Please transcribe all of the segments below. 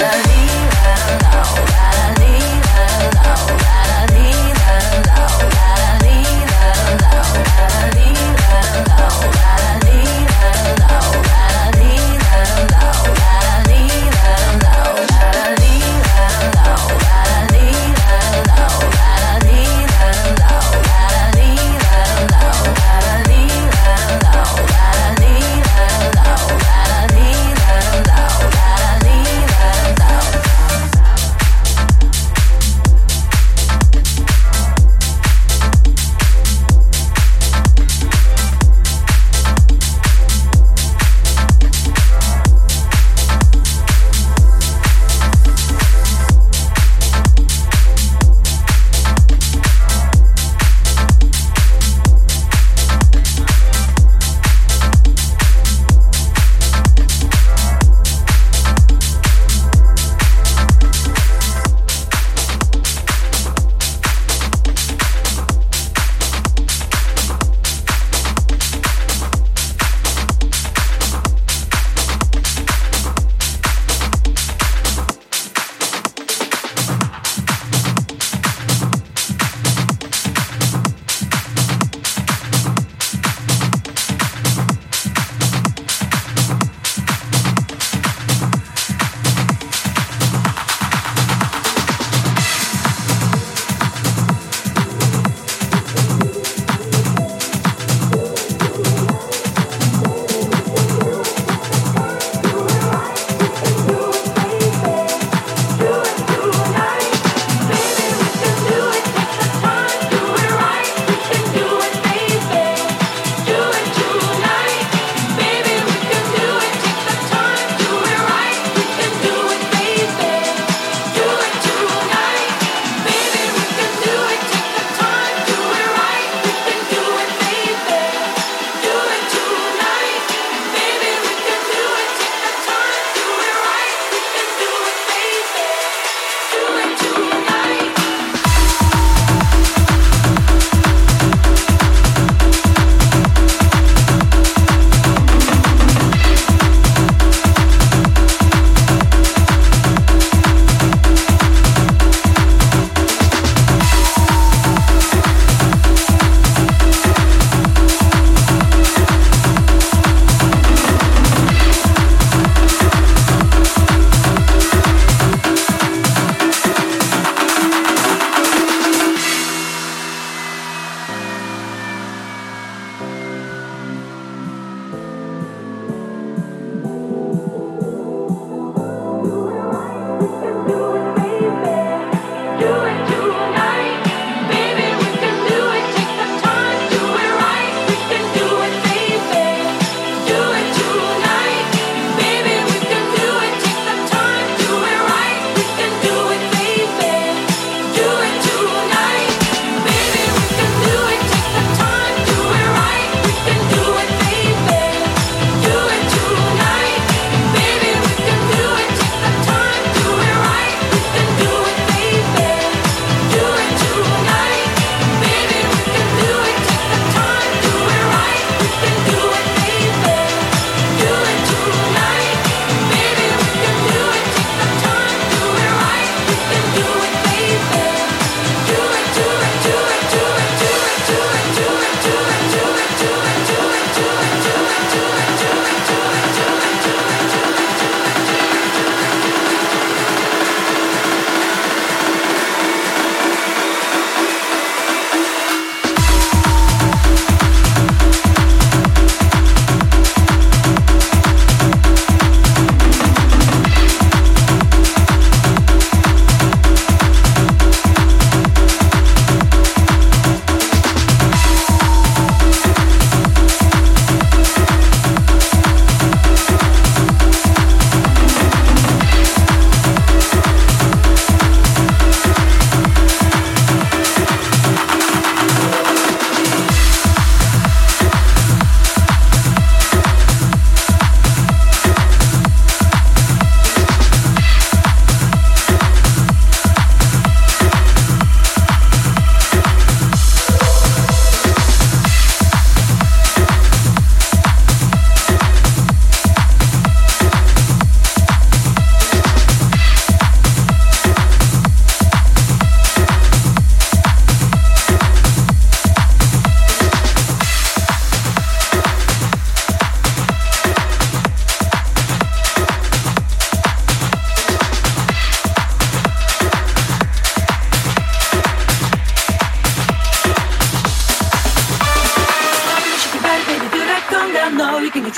down.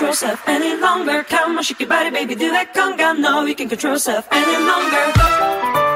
Control yourself any longer. Come on, shake your body, baby, do that conga. No, you can control yourself any longer.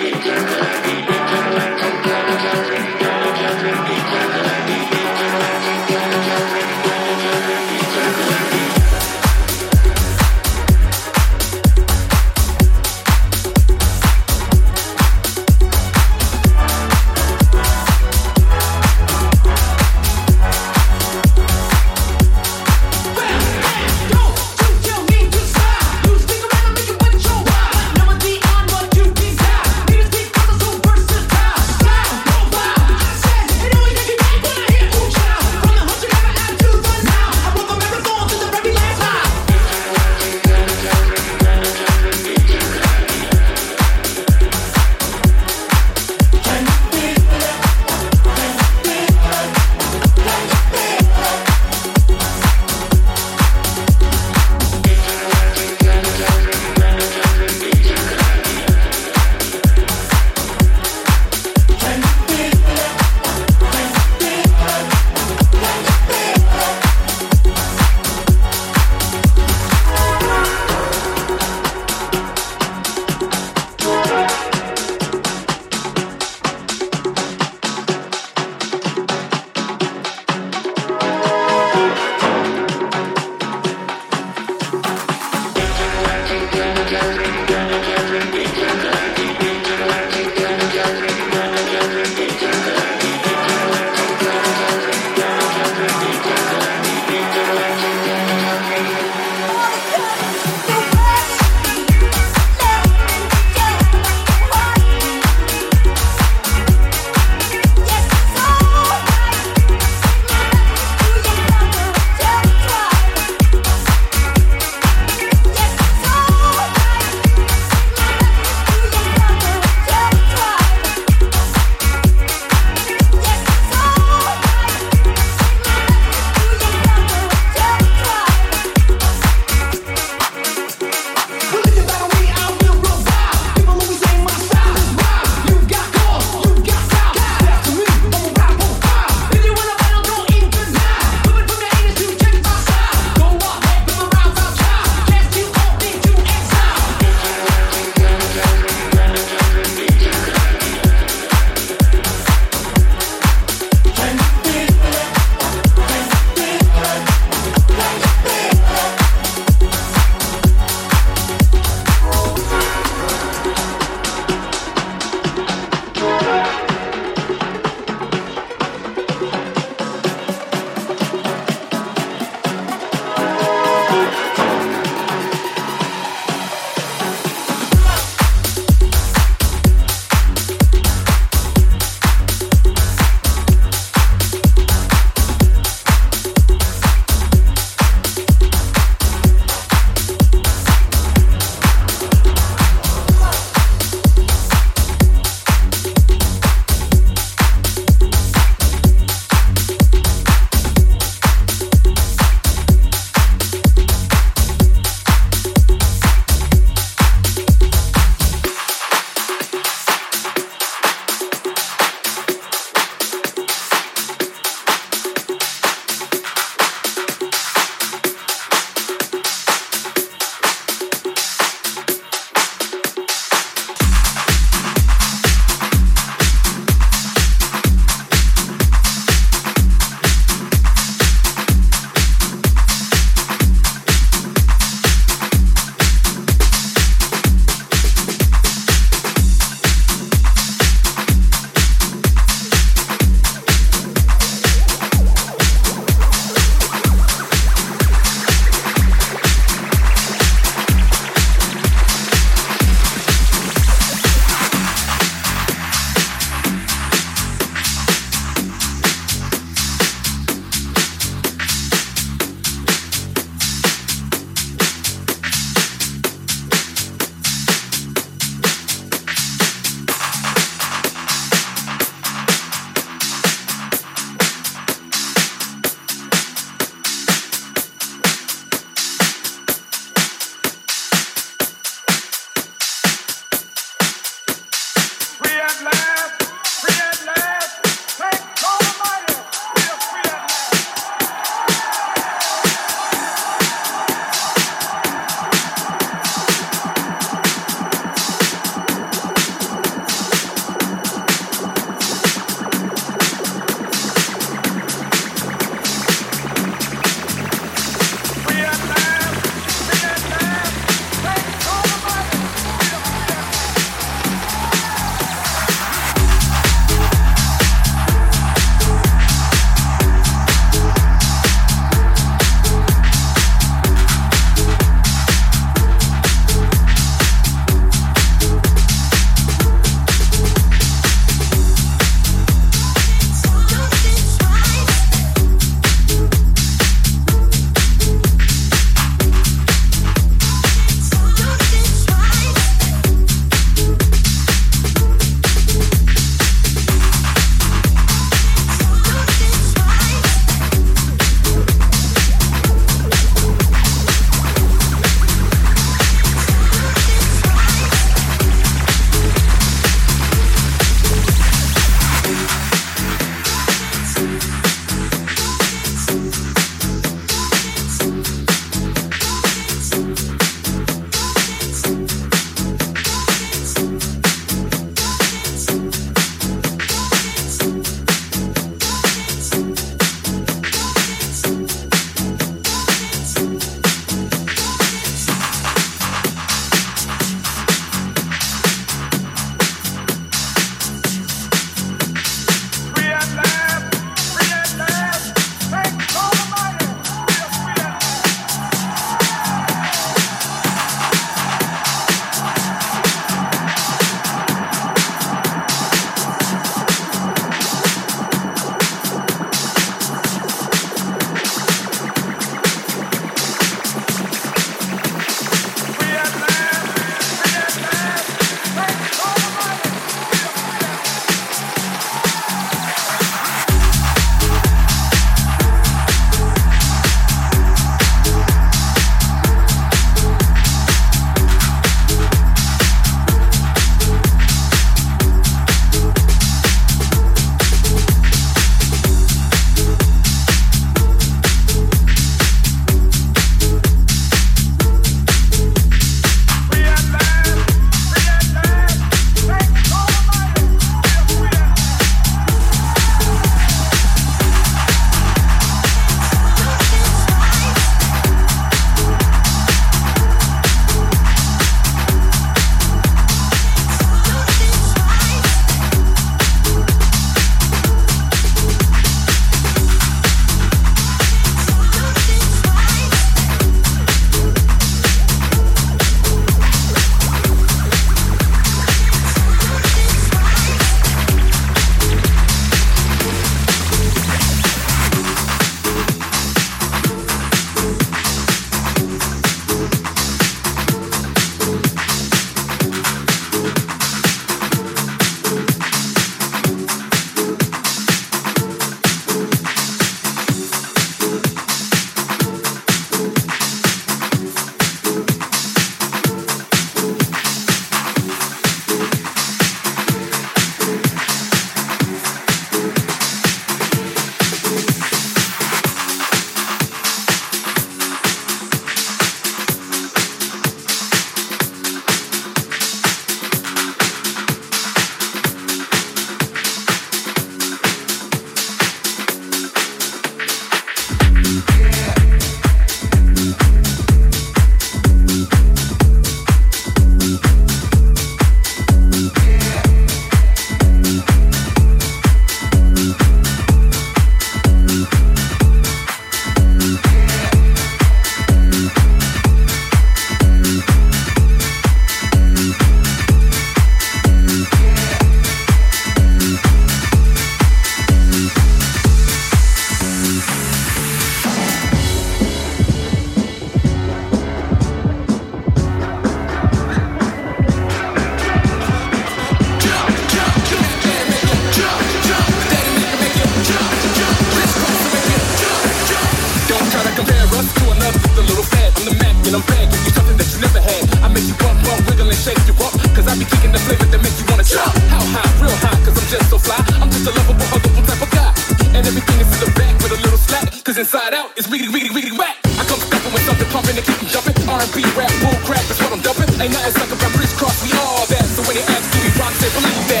Just so fly. I'm just a lovable, huggable type of guy. And everything is in the back with a little slack. Cause inside out, it's really, really, really whack. I come stepping with something pumping and keep them jumping. R&B, rap, bull crap, that's what I'm dumping. Ain't nothing sucker about Kris Kross, we all that. So when they ask, we rock, say believe that,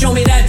show me that